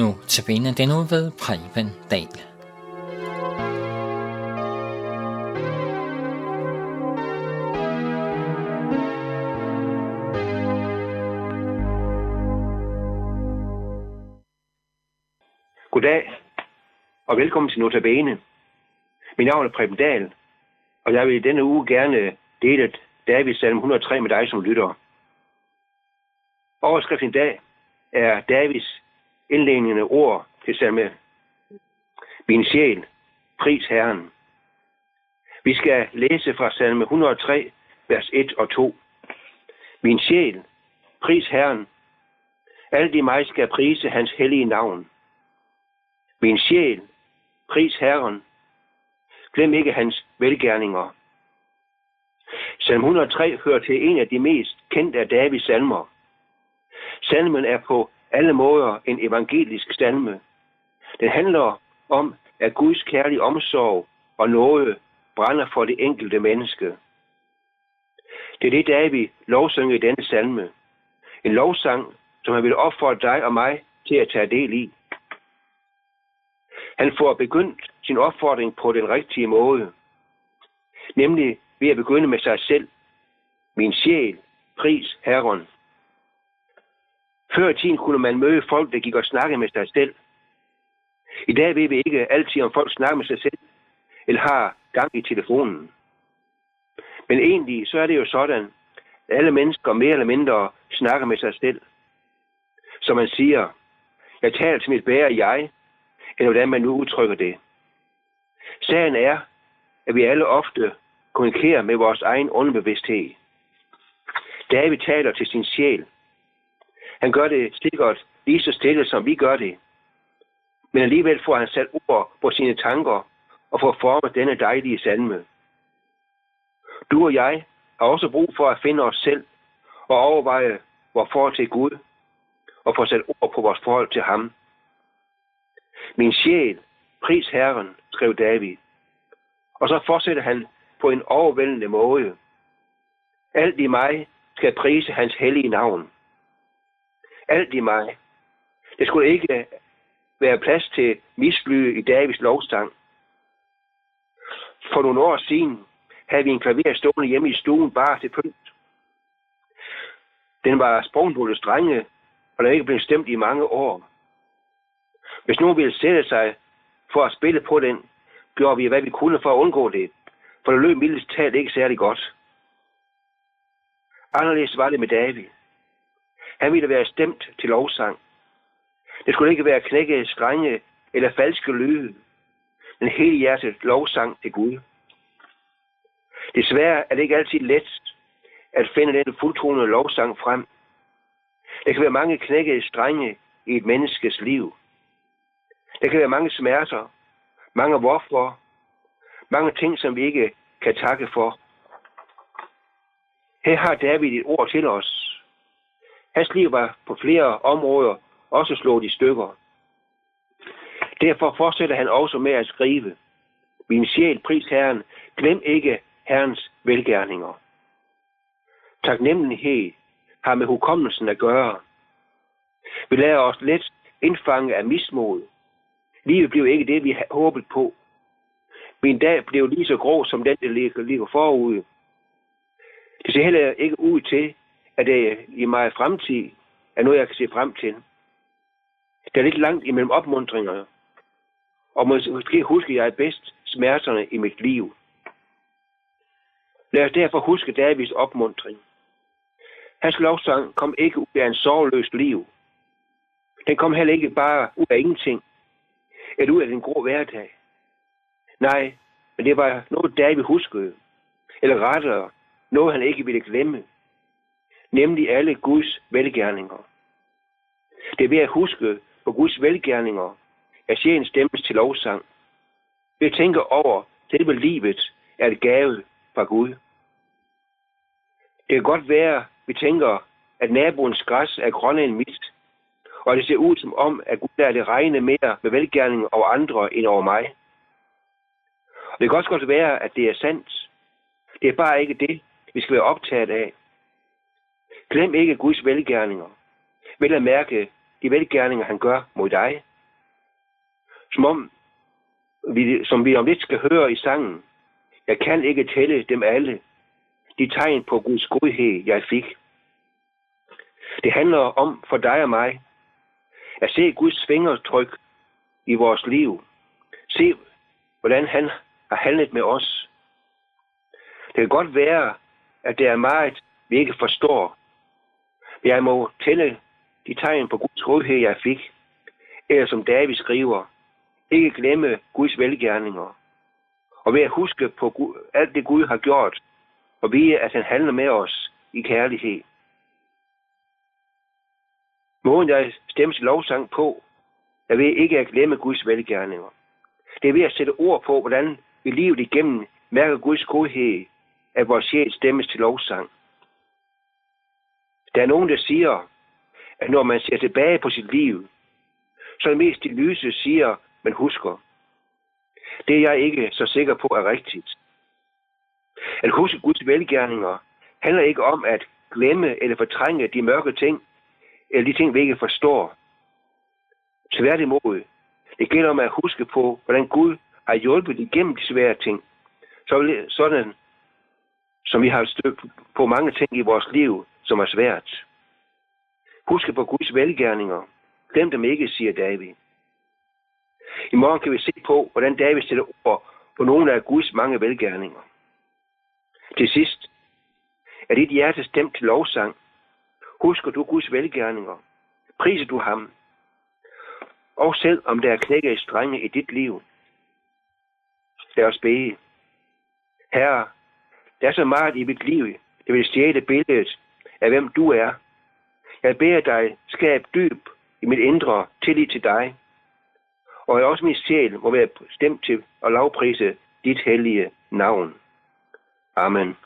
Nu tabiner den nu ved Preben Dahl. Goddag, og velkommen til Notabene. Mit navn er Preben Dahl, og jeg vil i denne uge gerne dele Davids salm 103 med dig som lytter. Overskriften i dag er Davids indledende ord til salme. Min sjæl, pris Herren. Vi skal læse fra salme 103, vers 1 og 2. Min sjæl, pris Herren. Alt i mig skal prise hans hellige navn. Min sjæl, pris Herren. Glem ikke hans velgærninger. Salm 103 hører til en af de mest kendte af Davids salmer. Salmen er på alle måder en evangelisk salme. Den handler om, at Guds kærlige omsorg og nåde brænder for det enkelte menneske. Det er det, David lovsynger i denne salme. En lovsang, som han vil opfordre dig og mig til at tage del i. Han får begyndt sin opfordring på den rigtige måde. Nemlig ved at begynde med sig selv. Min sjæl, pris Herren. Før i tiden kunne man møde folk, der gik og snakkede med sig selv. I dag ved vi ikke altid, om folk snakker med sig selv, eller har gang i telefonen. Men egentlig så er det jo sådan, at alle mennesker mere eller mindre snakker med sig selv. Så man siger, jeg taler til mit bære jeg, eller hvordan man nu udtrykker det. Sagen er, at vi alle ofte kommunikerer med vores egen underbevidsthed. David taler til sin sjæl. Han gør det sikkert lige så stille, som vi gør det. Men alligevel får han sat ord på sine tanker og får formet denne dejlige salme. Du og jeg har også brug for at finde os selv og overveje vores forhold til Gud og få sat ord på vores forhold til ham. Min sjæl, pris Herren, skrev David. Og så fortsætter han på en overvældende måde. Alt i mig skal prise hans hellige navn. Alt i mig. Det skulle ikke øh, være plads til mislyde i Davids lovstang. For nogle år siden havde vi en klaver stående hjemme i stuen bare til pynt. Den var sprungbullet strenge, og der ikke blev stemt i mange år. Hvis nogen ville sætte sig for at spille på den, gjorde vi, hvad vi kunne for at undgå det, for det løb mildest talt ikke særlig godt. Anderledes var det med David. Han ville være stemt til lovsang. Det skulle ikke være knækkede strenge eller falske lyde, men hele hjertet lovsang til Gud. Desværre er det ikke altid let at finde den fuldtonede lovsang frem. Der kan være mange knækkede strenge i et menneskes liv. Der kan være mange smerter, mange hvorfor, mange ting, som vi ikke kan takke for. Her har David et ord til os. Hans liv var på flere områder også slået i stykker. Derfor fortsætter han også med at skrive. Min sjæl, pris Herren, glem ikke Herrens velgærninger. Taknemmelighed har med hukommelsen at gøre. Vi lader os let indfange af mismod. Livet blev ikke det, vi håbede på. Min dag blev lige så grå som den, der ligger, ligger forude. Det ser heller ikke ud til, at det i meget fremtid er noget, jeg kan se frem til. Der er lidt langt imellem opmuntringerne, og måske husker jeg bedst smerterne i mit liv. Lad os derfor huske Davids opmuntring. Hans lovsang kom ikke ud af en sorgløst liv. Den kom heller ikke bare ud af ingenting, eller ud af den grå hverdag. Nej, men det var noget, David huskede, eller rettere, noget han ikke ville glemme, nemlig alle Guds velgerninger. Det er ved at huske på Guds velgerninger, at sjælen stemmes til lovsang. Ved at tænke over, selve livet er et gave fra Gud. Det kan godt være, vi tænker, at naboens græs er grønne end mit, og det ser ud som om, at Gud lader det regne mere med velgærning over andre end over mig. Og det kan også godt være, at det er sandt. Det er bare ikke det, vi skal være optaget af. Glem ikke Guds velgærninger. Vel at mærke de velgærninger, han gør mod dig. som, om vi, som vi om lidt skal høre i sangen. Jeg kan ikke tælle dem alle, de tegn på Guds godhed, jeg fik. Det handler om for dig og mig at se Guds fingertryk i vores liv. Se, hvordan han har handlet med os. Det kan godt være, at det er meget, vi ikke forstår. Jeg må tælle de tegn på Guds godhed, jeg fik. Eller som David skriver, ikke glemme Guds velgærninger. Og ved at huske på Gud, alt det Gud har gjort, og vide, at han handler med os i kærlighed. Måden jeg stemmes lovsang på, er ved ikke at glemme Guds velgærninger. Det er ved at sætte ord på, hvordan vi livet igennem mærker Guds godhed, at vores sjæl stemmes til lovsang. Der er nogen, der siger, at når man ser tilbage på sit liv, så er det mest de lyse siger, man husker. Det er jeg ikke så sikker på er rigtigt. At huske Guds velgærninger handler ikke om at glemme eller fortrænge de mørke ting, eller de ting, vi ikke forstår. Tværtimod, det gælder om at huske på, hvordan Gud har hjulpet igennem de svære ting. Så, sådan, som vi har stødt på mange ting i vores liv, som er svært. Husk på Guds velgærninger. Glem dem ikke, siger David. I morgen kan vi se på, hvordan David stiller ord på nogle af Guds mange velgærninger. Til sidst, er dit hjerte stemt til lovsang? Husker du Guds velgærninger? Priser du ham? Og selv om der er knækket i strenge i dit liv. Lad os bede. Herre, der er så meget i mit liv, det vil stjæle billedet af, hvem du er. Jeg beder dig, skab dyb i mit indre tillid til dig, og også min sjæl må være stemt til at lavprise dit hellige navn. Amen.